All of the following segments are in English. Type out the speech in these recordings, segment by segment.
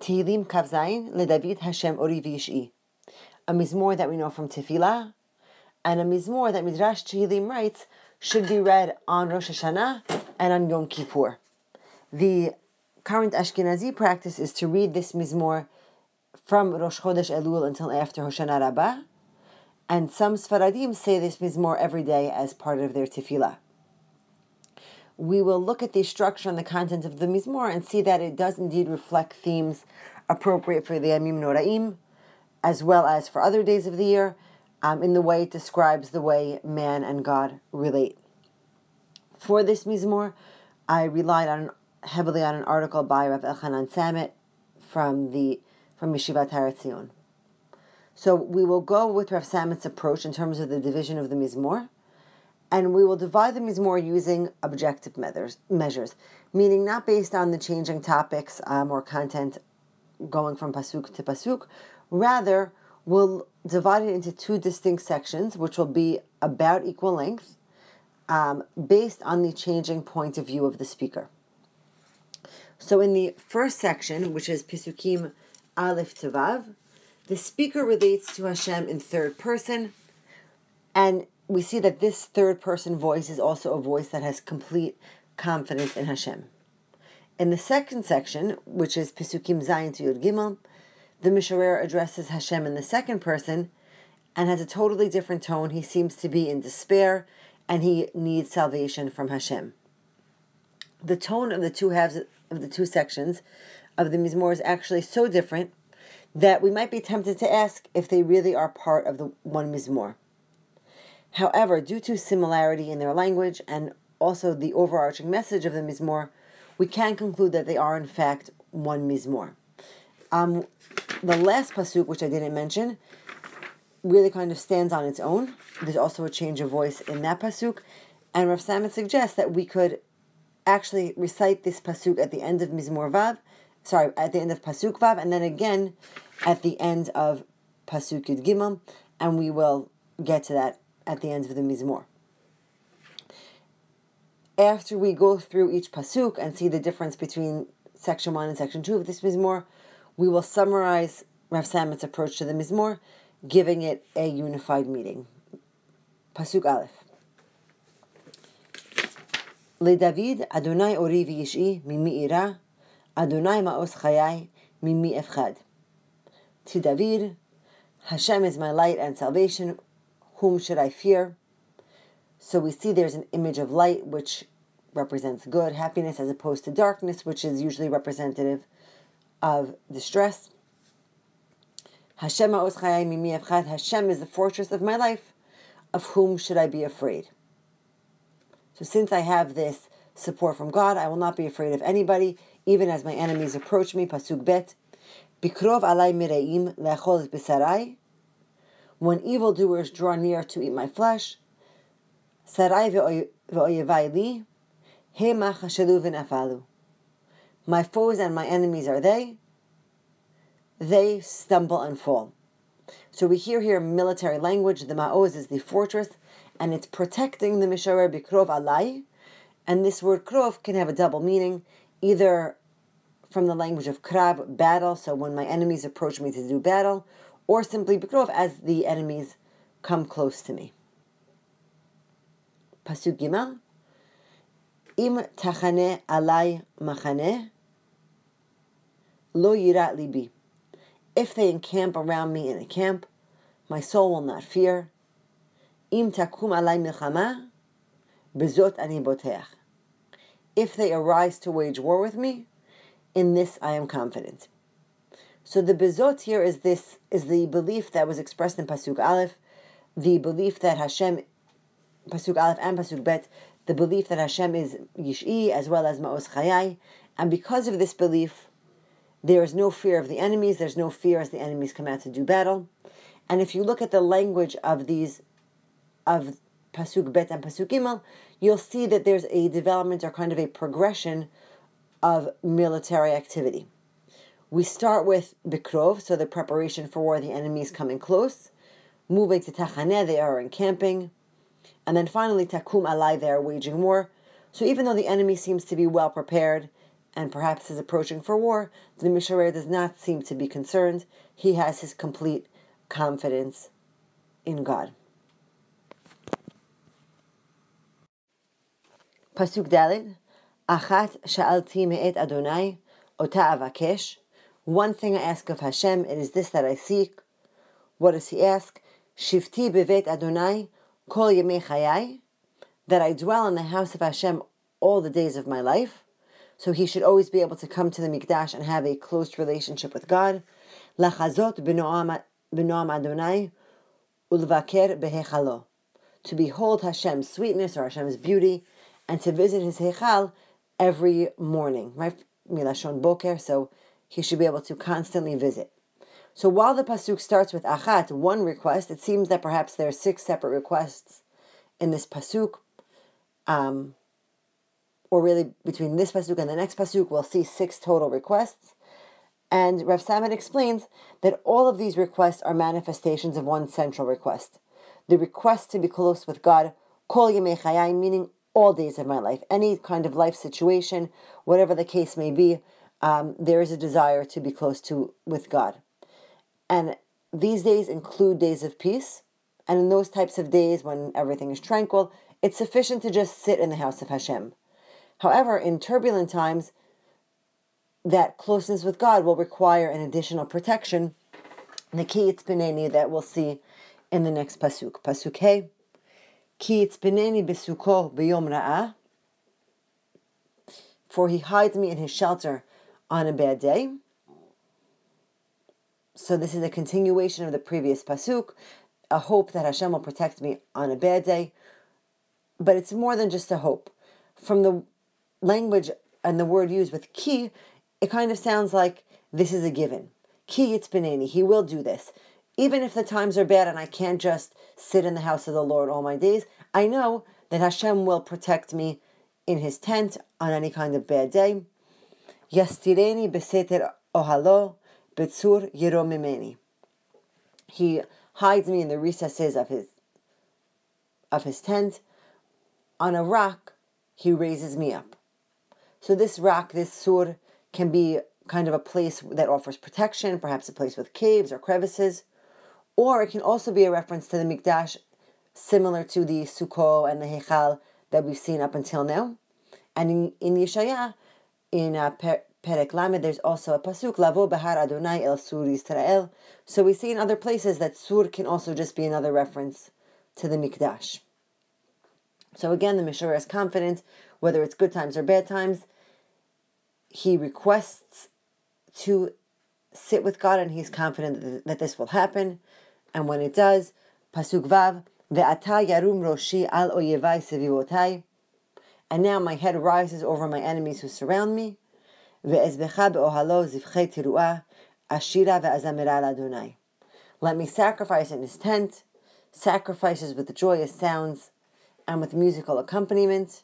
Tehillim Kavzain LeDavid Hashem Ori Vish'i. A mizmor that we know from Tefillah, and a mizmor that Midrash Tehillim writes should be read on Rosh Hashanah and on Yom Kippur. The current Ashkenazi practice is to read this mizmor from Rosh Chodesh Elul until after Hoshana Rabbah, and some Sfaradim say this mizmor every day as part of their tefillah. We will look at the structure and the content of the mizmor and see that it does indeed reflect themes appropriate for the Yamim Noraim, as well as for other days of the year, um, in the way it describes the way man and God relate. For this mizmor, I relied on heavily on an article by Rav Elchanan Samet from the from Yeshivat Har Etzion. So we will go with Rav Samet's approach in terms of the division of the mizmor, and we will divide them the more using objective measures, measures meaning not based on the changing topics um, or content going from pasuk to pasuk. Rather, we'll divide it into two distinct sections, which will be about equal length, um, based on the changing point of view of the speaker. So, in the first section, which is Pisukim Aleph Tevav, the speaker relates to Hashem in third person, and we see that this third person voice is also a voice that has complete confidence in Hashem. In the second section, which is Pisukim Zayin to Yud Gimel, the Misharer addresses Hashem in the second person and has a totally different tone. He seems to be in despair and he needs salvation from Hashem. The tone of the two halves of the two sections of the Mizmor is actually so different that we might be tempted to ask if they really are part of the one Mizmor. However, due to similarity in their language and also the overarching message of the Mizmor, we can conclude that they are in fact one Mizmor. Um, the last pasuk, which I didn't mention, really kind of stands on its own. There's also a change of voice in that pasuk, and Rav Samet suggests that we could actually recite this pasuk at the end of Mizmor Vav, sorry, at the end of pasuk Vav, and then again at the end of pasuk Yud Gimel, and we will get to that at the end of the Mizmor after we go through each pasuk and see the difference between section one and section two of this mizmor, we will summarize Rav Samet's approach to the mizmor, giving it a unified meaning. Pasuk Aleph. David Adonai ori v'yish'i mimi ira, Adonai ma'os chayai mimi efchad. To David, Hashem is my light and salvation, whom should I fear? So we see there's an image of light which represents good, happiness, as opposed to darkness, which is usually representative of distress. Hashem Hashem is the fortress of my life. Of whom should I be afraid? So since I have this support from God, I will not be afraid of anybody, even as my enemies approach me. Pasuk bet. Bikrov alay mireim le'achol besarai. When evildoers draw near to eat my flesh. My foes and my enemies are they. They stumble and fall. So we hear here military language. The Ma'oz is the fortress, and it's protecting the Misharer Bikrov Alai. And this word krov can have a double meaning, either from the language of krav, battle, so when my enemies approach me to do battle, or simply bikrov, as the enemies come close to me. Pasuk Gimel. Im tachane alai machane lo yirat libi. If they encamp around me in a camp, my soul will not fear. Im takum alai milchama bezot ani boteach. If they arise to wage war with me, in this I am confident. So the bezot here is this is the belief that was expressed in pasuk aleph, the belief that Hashem Pasuk Aleph and Pasuk Bet, the belief that Hashem is Yish'i as well as Ma'os Chayai, and because of this belief, there is no fear of the enemies, there's no fear as the enemies come out to do battle. And if you look at the language of these, of Pasuk Bet and Pasuk Gimel, you'll see that there's a development or kind of a progression of military activity. We start with Bikrov, so the preparation for war, the enemies coming close. Moving to Tachaneh, they are encamping. And then finally, Takum Alai, they are waging war. So even though the enemy seems to be well prepared and perhaps is approaching for war, the Misharer does not seem to be concerned. He has his complete confidence in God. Pasuk Dalid, Achat sha'alti me'et Adonai, ota avakesh. One thing I ask of Hashem, it is this that I seek. What does he ask? Shifti bevet Adonai, kol yemei that I dwell in the house of Hashem all the days of my life. So he should always be able to come to the Mikdash and have a close relationship with God. Lachazot b'noam Adonai ulvaker behechalo. To behold Hashem's sweetness or Hashem's beauty and to visit his Hechal every morning. Right? Milashon Boker, so he should be able to constantly visit. So while the Pasuk starts with Achat, one request, it seems that perhaps there are six separate requests in this Pasuk. Um, or really between this pasuk and the next pasuk, we'll see six total requests. And Rav Samet explains that all of these requests are manifestations of one central request. The request to be close with God, kol yemei meaning all days of my life, any kind of life situation, whatever the case may be, um, there is a desire to be close to with God. And these days include days of peace. And in those types of days when everything is tranquil, it's sufficient to just sit in the house of Hashem. However, in turbulent times, that closeness with God will require an additional protection. The ki itzpineni that we'll see in the next pasuk. Pasuk hey. Ki itzpineni besuko b'yom ra'ah. For he hides me in his shelter on a bad day. So this is a continuation of the previous pasuk, a hope that Hashem will protect me on a bad day. But it's more than just a hope. From the language and the word used with ki, it kind of sounds like this is a given. Ki itzpineni, he will do this. Even if the times are bad and I can't just sit in the house of the Lord all my days, I know that Hashem will protect me in his tent on any kind of bad day. Yastireni beseter ohalo betzur yeromimeni. He hides me in the recesses of his of his tent. On a rock, he raises me up. So this rock, this sur, can be kind of a place that offers protection, perhaps a place with caves or crevices, or it can also be a reference to the Mikdash, similar to the Sukkot and the Hechal that we've seen up until now. And in, in Yeshaya, in uh, Perek Lamed, there's also a pasuk, Lavo Behar Adonai El Sur Yisrael. So we see in other places that Sur can also just be another reference to the Mikdash. So again, the Mishorer is confident whether it's good times or bad times. He requests to sit with God and he's confident that this will happen. And when it does, Pasuk Vav, Ve'ata yarum roshi al oyevai sevivotai. And now my head rises over my enemies who surround me. Let me sacrifice in his tent, sacrifices with joyous sounds and with musical accompaniment.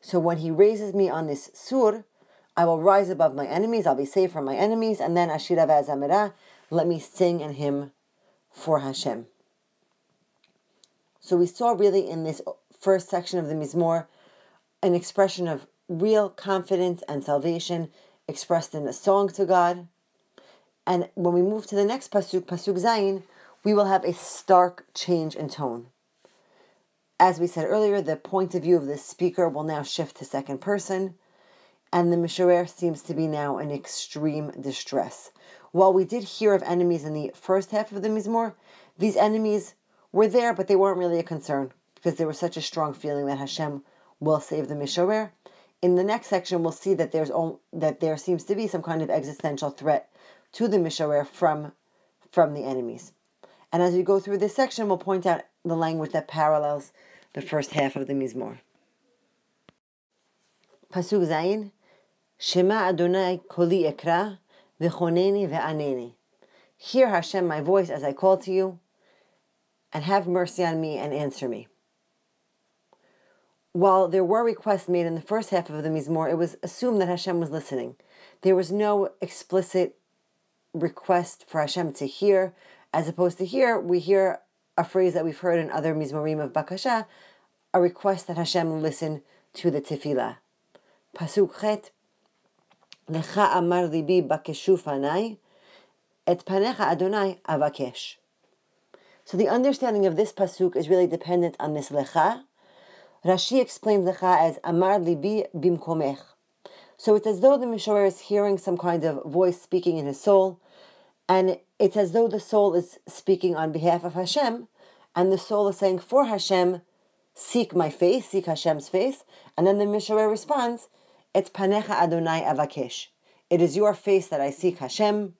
So when he raises me on this sur, I will rise above my enemies, I'll be saved from my enemies, and then Vazamira, let me sing and hymn for Hashem. So we saw really in this first section of the Mizmor an expression of real confidence and salvation expressed in a song to God. And when we move to the next pasuk, pasuk Zayin, we will have a stark change in tone. As we said earlier, the point of view of the speaker will now shift to second person, and the Misharer seems to be now in extreme distress. While we did hear of enemies in the first half of the Mizmor, these enemies were there, but they weren't really a concern because there was such a strong feeling that Hashem will save the Misharer. In the next section, we'll see that there's that there seems to be some kind of existential threat to the Misharer from from the enemies. And as we go through this section, we'll point out the language that parallels the first half of the Mizmor. Pasuk Zayin, Shema Adonai koli ekra, v'choneni ve'aneni. Hear Hashem my voice as I call to you, and have mercy on me and answer me. While there were requests made in the first half of the Mizmor, it was assumed that Hashem was listening. There was no explicit request for Hashem to hear, as opposed to here, we hear a phrase that we've heard in other Mizmorim of Bakasha, a request that Hashem listen to the tefillah. Pasuk Chet, Lecha amar libi bakeshu fanai, et panecha Adonai avakesh. So the understanding of this pasuk is really dependent on this lecha. Rashi explains lecha as amar libi bimkomech. So it's as though the Mishorer is hearing some kind of voice speaking in his soul, and it's as though the soul is speaking on behalf of Hashem, and the soul is saying for Hashem, seek my face, seek Hashem's face, and then the Mishorer responds, Et panecha Adonai avakesh. It is your face that I seek Hashem.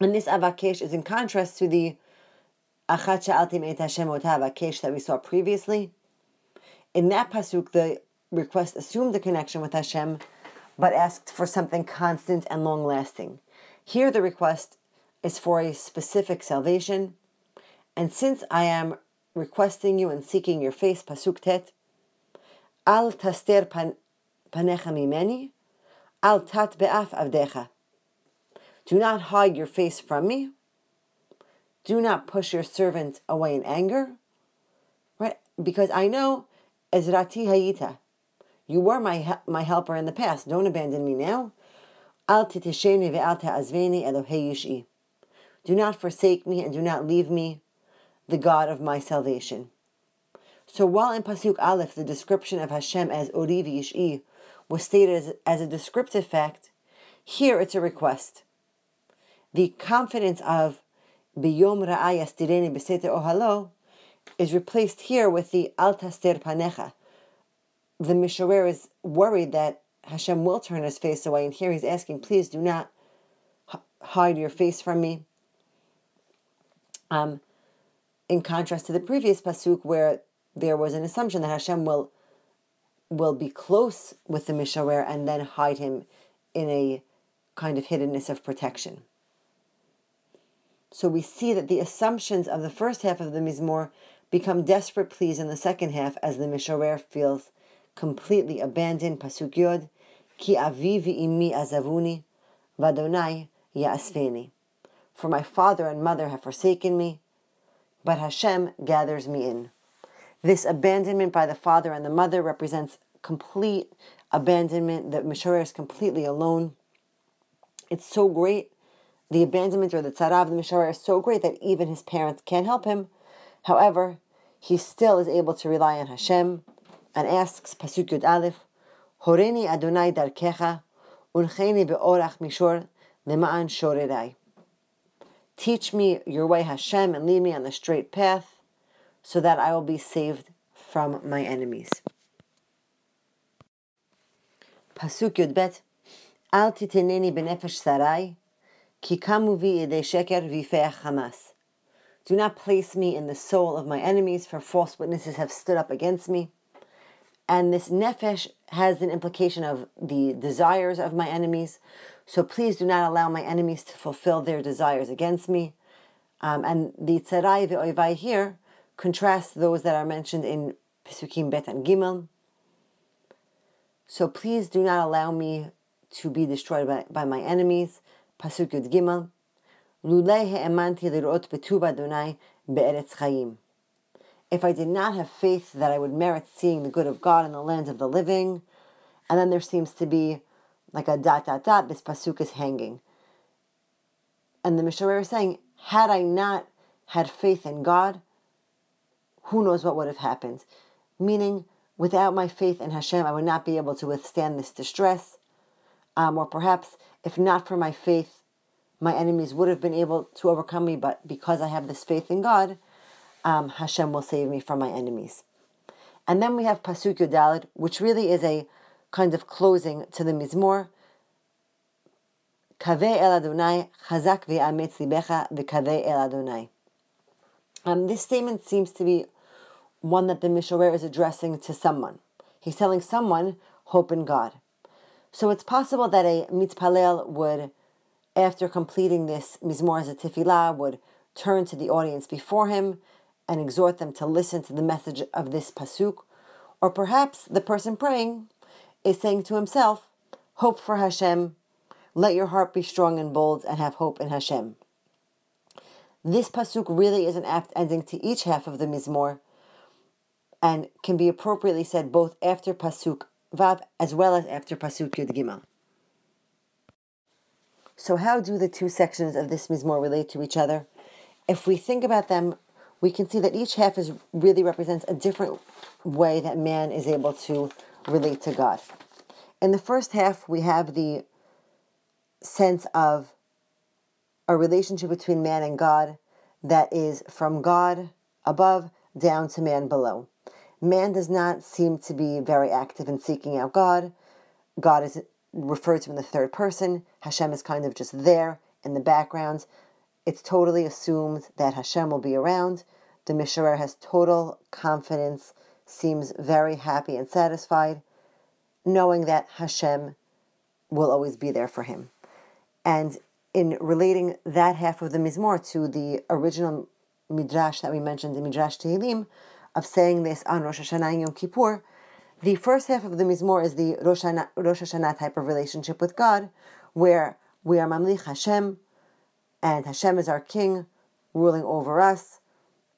And this avakesh is in contrast to the achat sha'altim et Hashem avakesh that we saw previously. In that pasuk, the request assumed a connection with Hashem, but asked for something constant and long lasting. Here, the request is for a specific salvation. And since I am requesting you and seeking your face, pasuk tet, al taster pan, panecha mimeni, al tat be'af avdecha. Do not hide your face from me. Do not push your servant away in anger. Right? Because I know Ezrati Hayita. You were my my helper in the past. Don't abandon me now. Al titisheni ve'al ta'azveni Elohei yish'i. Do not forsake me and do not leave me, the God of my salvation. So while in Pasuk Aleph the description of Hashem as Ori Yish'i was stated as, as a descriptive fact, here it's a request. The confidence of Biyom Ra'ayas Tireni Besete Ohalo is replaced here with the Al Taster Panecha. The Mishorer is worried that Hashem will turn his face away, and here he's asking, please do not hide your face from me. Um, in contrast to the previous pasuk, where there was an assumption that Hashem will will be close with the Mishorer and then hide him in a kind of hiddenness of protection. So we see that the assumptions of the first half of the Mizmor become desperate pleas in the second half as the Mishorer feels completely abandoned. Pasuk Yod, Ki avi imi azavuni, vadonai ya'asveni. For my father and mother have forsaken me, but Hashem gathers me in. This abandonment by the father and the mother represents complete abandonment, that Mishorer is completely alone. It's so great, the abandonment or the tzara of the Mishorer is so great that even his parents can't help him. However, he still is able to rely on Hashem and asks, Pasuk Yud Aleph, Horeni Adonai darkecha, uncheni be'orach mishor, lema'an shorerai. Teach me your way, Hashem, and lead me on the straight path, so that I will be saved from my enemies. Pasuk Yudbet, Al titeneni benefesh sarai, ki kamu vi sheker vifeach hamas. Do not place me in the soul of my enemies, for false witnesses have stood up against me. And this nefesh has an implication of the desires of my enemies. So please do not allow my enemies to fulfill their desires against me. Um, and the tzarai ve'oivai here contrasts those that are mentioned in Pesukim Bet and Gimel. So please do not allow me to be destroyed by, by my enemies. Pasuk Yud Gimel. If I did not have faith that I would merit seeing the good of God in the lands of the living, and then there seems to be like a dot dot dot, this pasuk is hanging. And the Mishorer is saying, had I not had faith in God, who knows what would have happened? Meaning, without my faith in Hashem, I would not be able to withstand this distress. Um, or perhaps, if not for my faith, my enemies would have been able to overcome me, but because I have this faith in God, um, Hashem will save me from my enemies. And then we have Pasuk Yudalid, which really is a kind of closing to the Mizmor. Kaveh el Adonai, chazak ve'ametz libecha el Adonai. Um, this statement seems to be one that the Mishorer is addressing to someone. He's telling someone, hope in God. So it's possible that a mitzpalel would, after completing this mizmor as a tefillah, would turn to the audience before him and exhort them to listen to the message of this pasuk. Or perhaps the person praying is saying to himself, Hope for Hashem, let your heart be strong and bold, and have hope in Hashem. This pasuk really is an apt ending to each half of the Mizmor, and can be appropriately said both after pasuk Vav as well as after Pasuk Yud Gimel. So how do the two sections of this Mizmor relate to each other? If we think about them, we can see that each half is really represents a different way that man is able to relate to God. In the first half, we have the sense of a relationship between man and God that is from God above down to man below. Man does not seem to be very active in seeking out God. God is referred to in the third person. Hashem is kind of just there in the background. It's totally assumed that Hashem will be around. The Misharer has total confidence, seems very happy and satisfied, knowing that Hashem will always be there for him. And in relating that half of the Mizmor to the original Midrash that we mentioned, the Midrash Tehillim, of saying this on Rosh Hashanah and Yom Kippur, the first half of the Mizmor is the Rosh Hashanah, Rosh Hashanah type of relationship with God, where we are Mamlich Hashem, and Hashem is our king, ruling over us,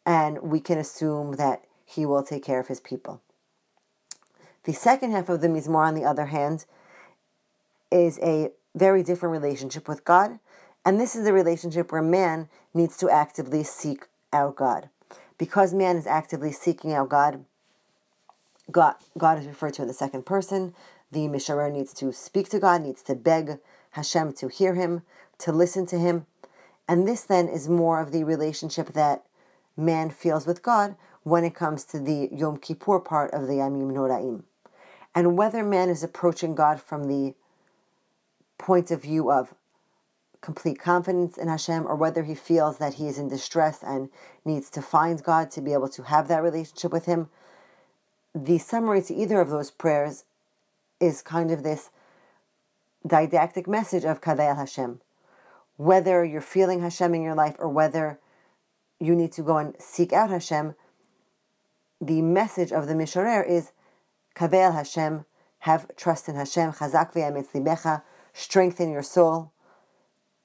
and we can assume that he will take care of his people. The second half of the Mizmor, on the other hand, is a very different relationship with God, and this is the relationship where man needs to actively seek out God. Because man is actively seeking out God, God, God is referred to in the second person. The Misharer needs to speak to God, needs to beg Hashem to hear him, to listen to him. And this then is more of the relationship that man feels with God when it comes to the Yom Kippur part of the Yamim Noraim. And whether man is approaching God from the point of view of complete confidence in Hashem or whether he feels that he is in distress and needs to find God to be able to have that relationship with him, the summary to either of those prayers is kind of this didactic message of Kaveh Hashem. Whether you're feeling Hashem in your life or whether you need to go and seek out Hashem, the message of the Misharer is Kaveh Hashem, have trust in Hashem, Chazak libecha, strengthen your soul,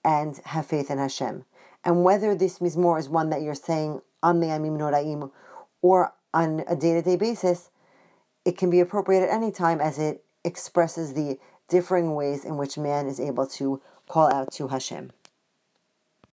and have faith in Hashem. And whether this mizmor is one that you're saying on the Yamim Noraim or on a day-to-day basis, it can be appropriate at any time as it expresses the differing ways in which man is able to call out to Hashem.